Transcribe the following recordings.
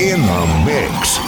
in the mix.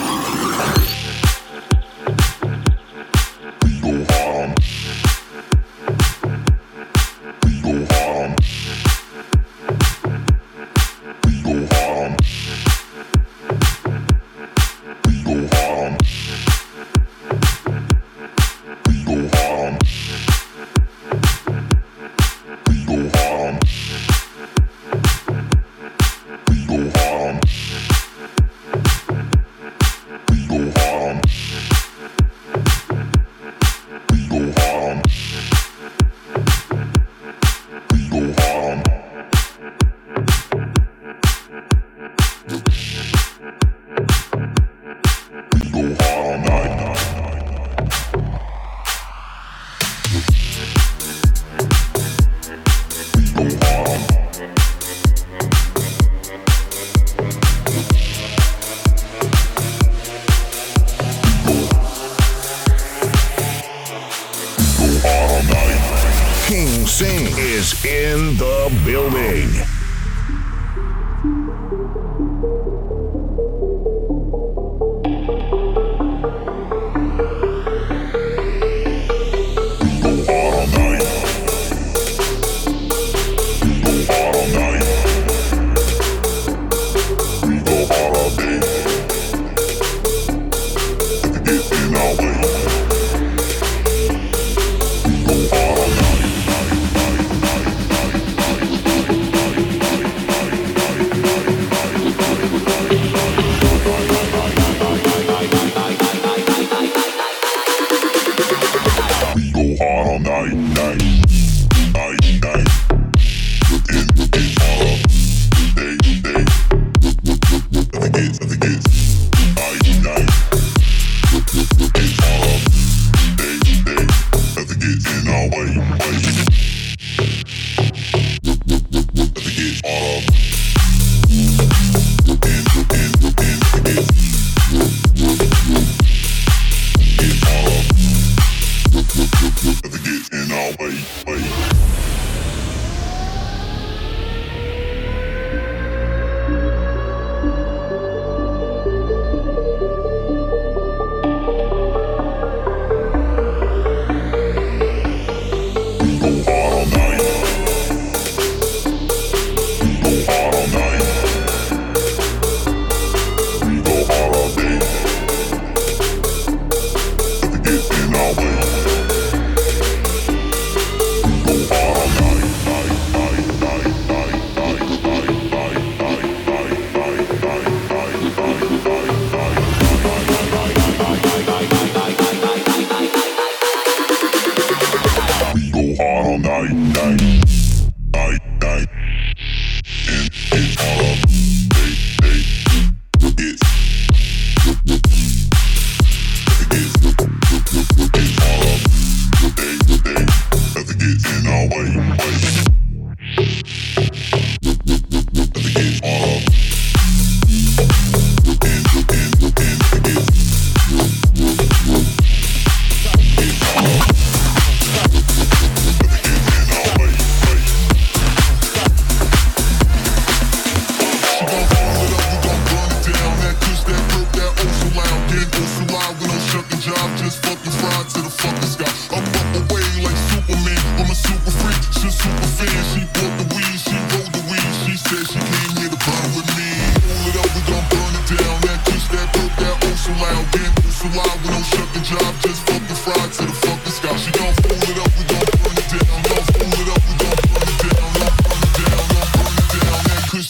all night, night.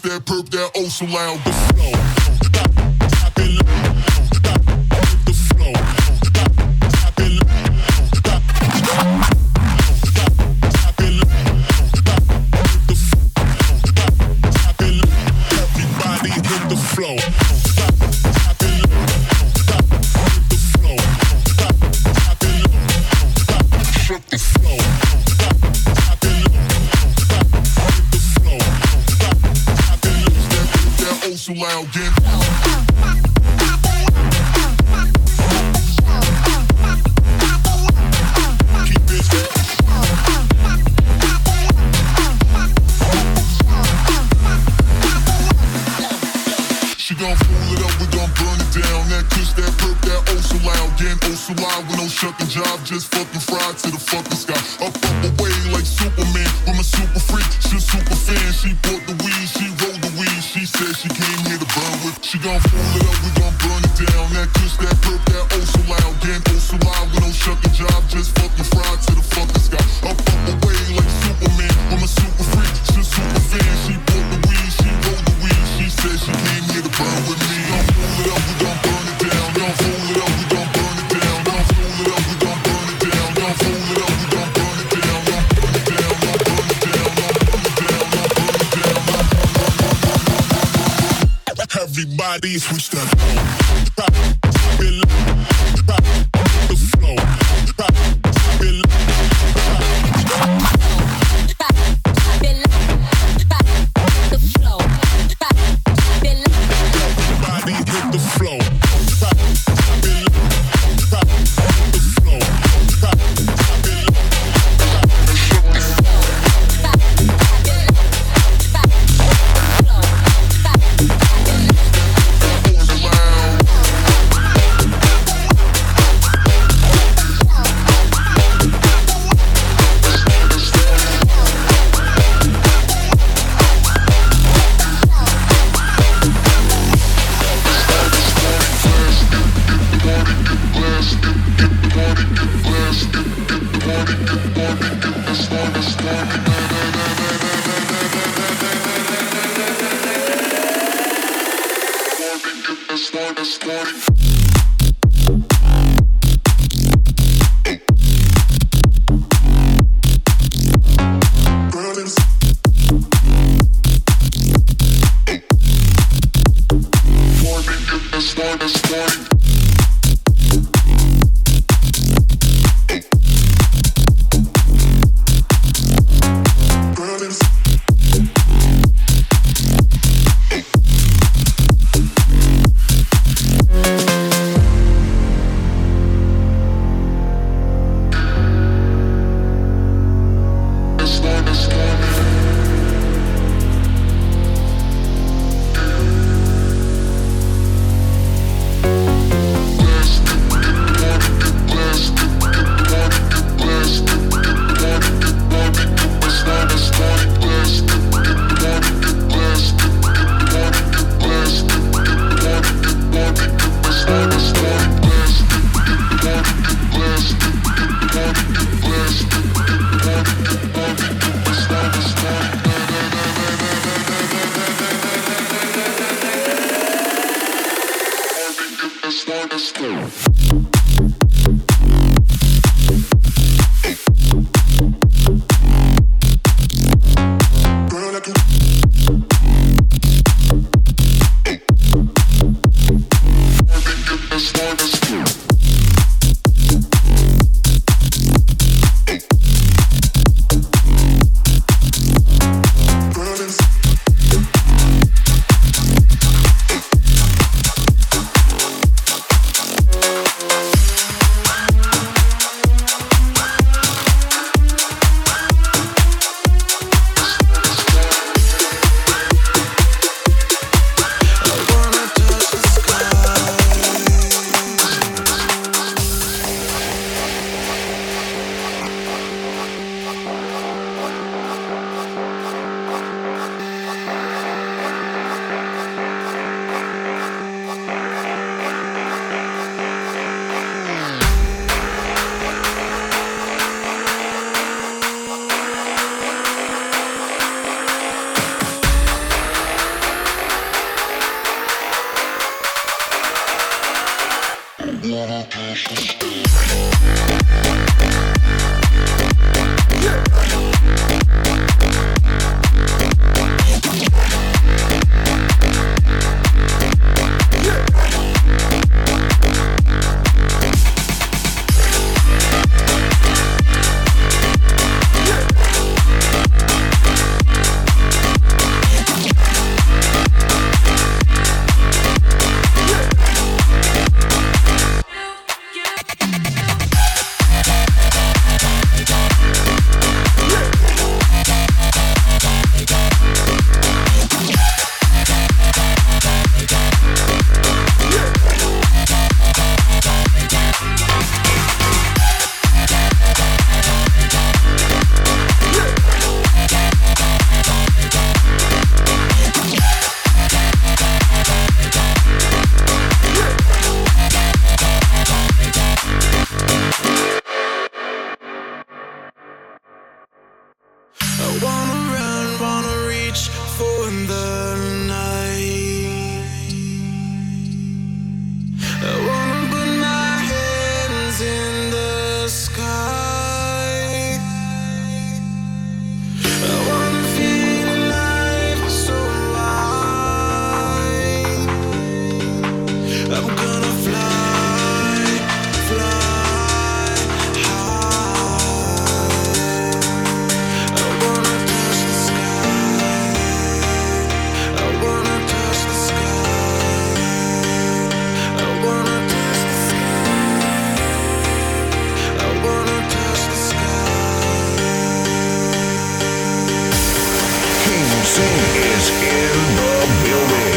that perp that oh so loud. Job, just fucking Yeah. Is in the building.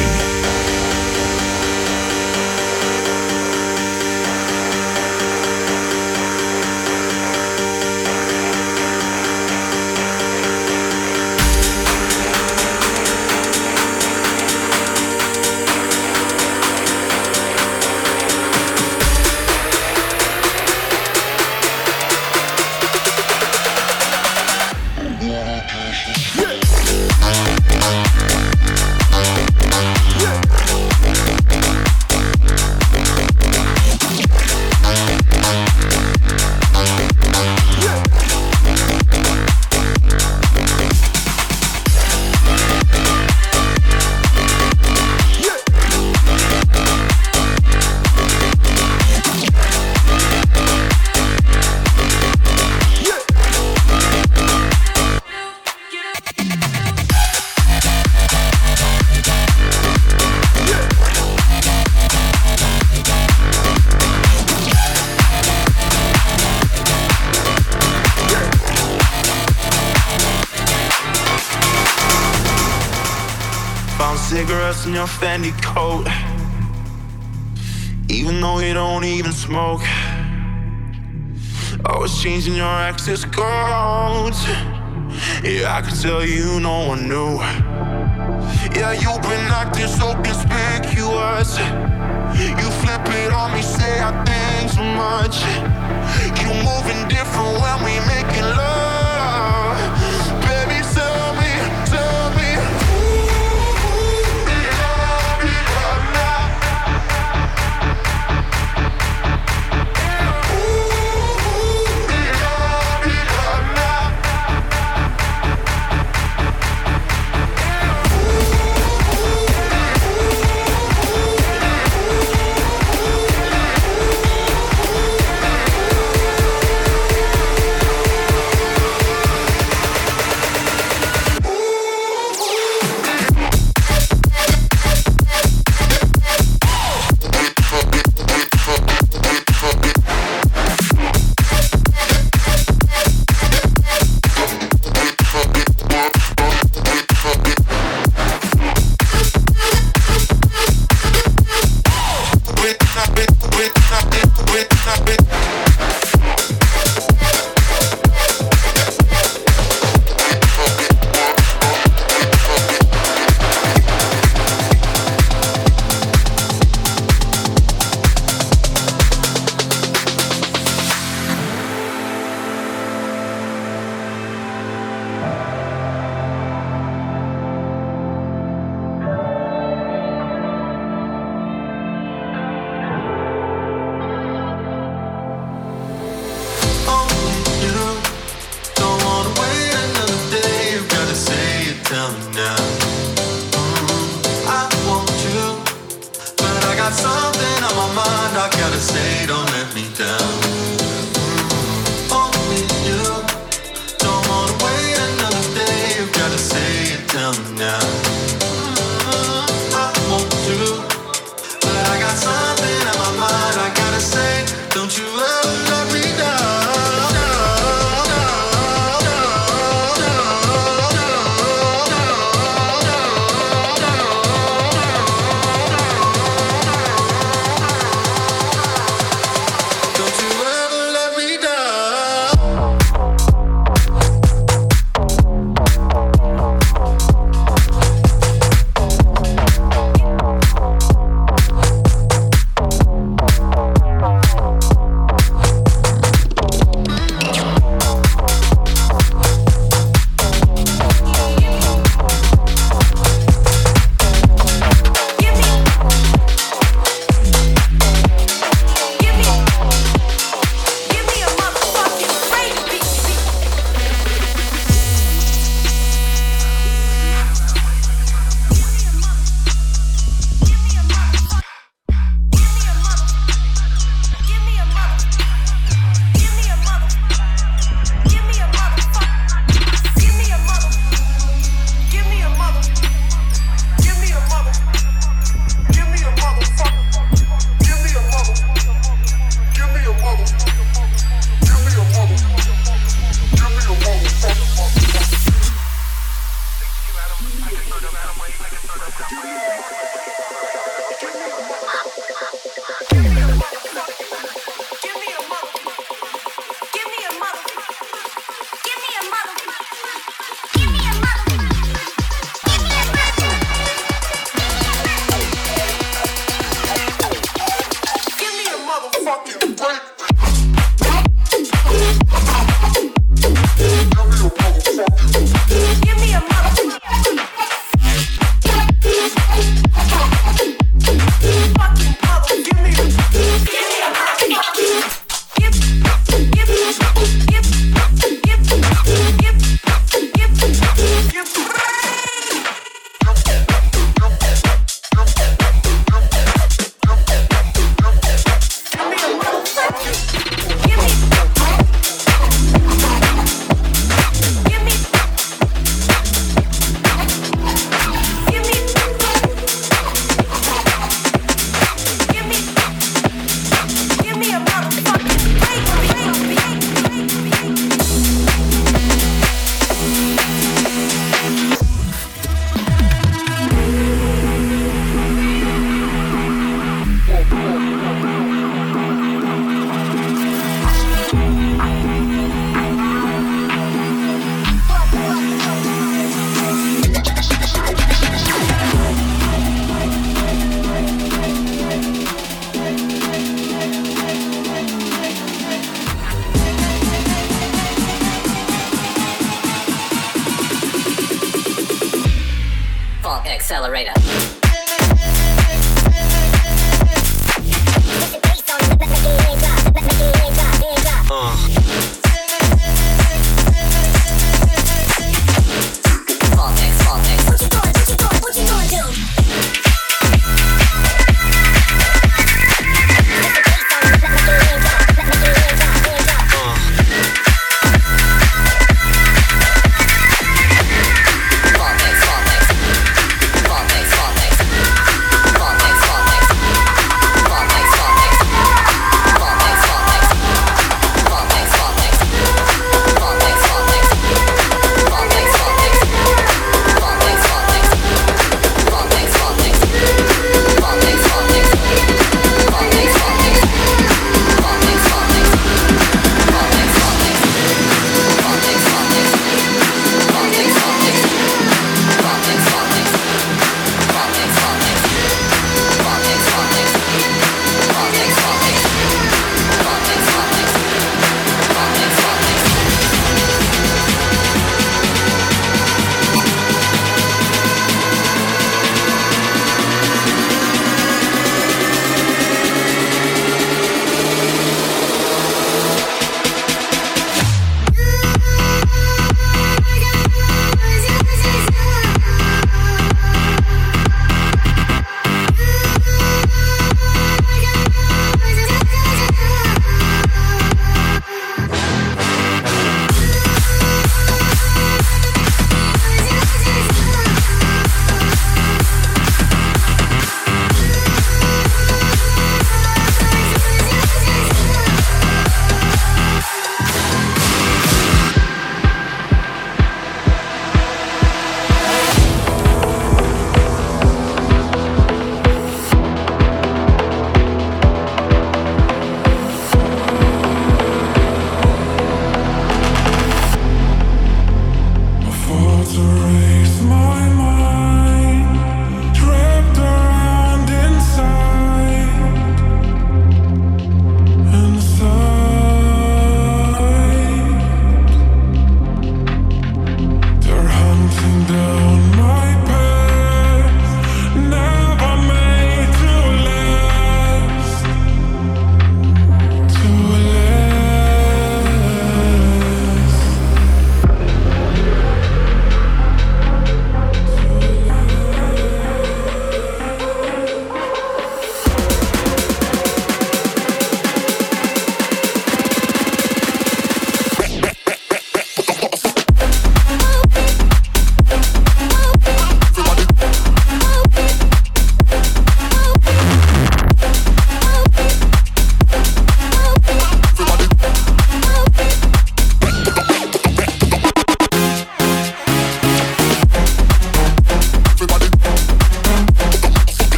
Cigarettes in your Fendi coat. Even though you don't even smoke. Always changing your access codes. Yeah, I can tell you no one knew. Yeah, you've been acting so conspicuous. You flip it on me, say I think too much. You moving different when we making love.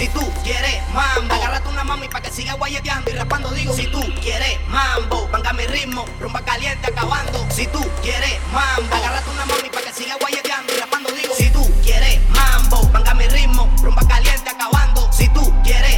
Si tú quieres mambo, agárrate una mami para que siga guayeteando y rapando. Digo, si tú quieres mambo, venga mi ritmo, rumba caliente acabando. Si tú quieres mambo, agárrate una mami para que siga guayeteando y rapando. Digo, si tú quieres mambo, venga mi ritmo, rumba caliente acabando. Si tú quieres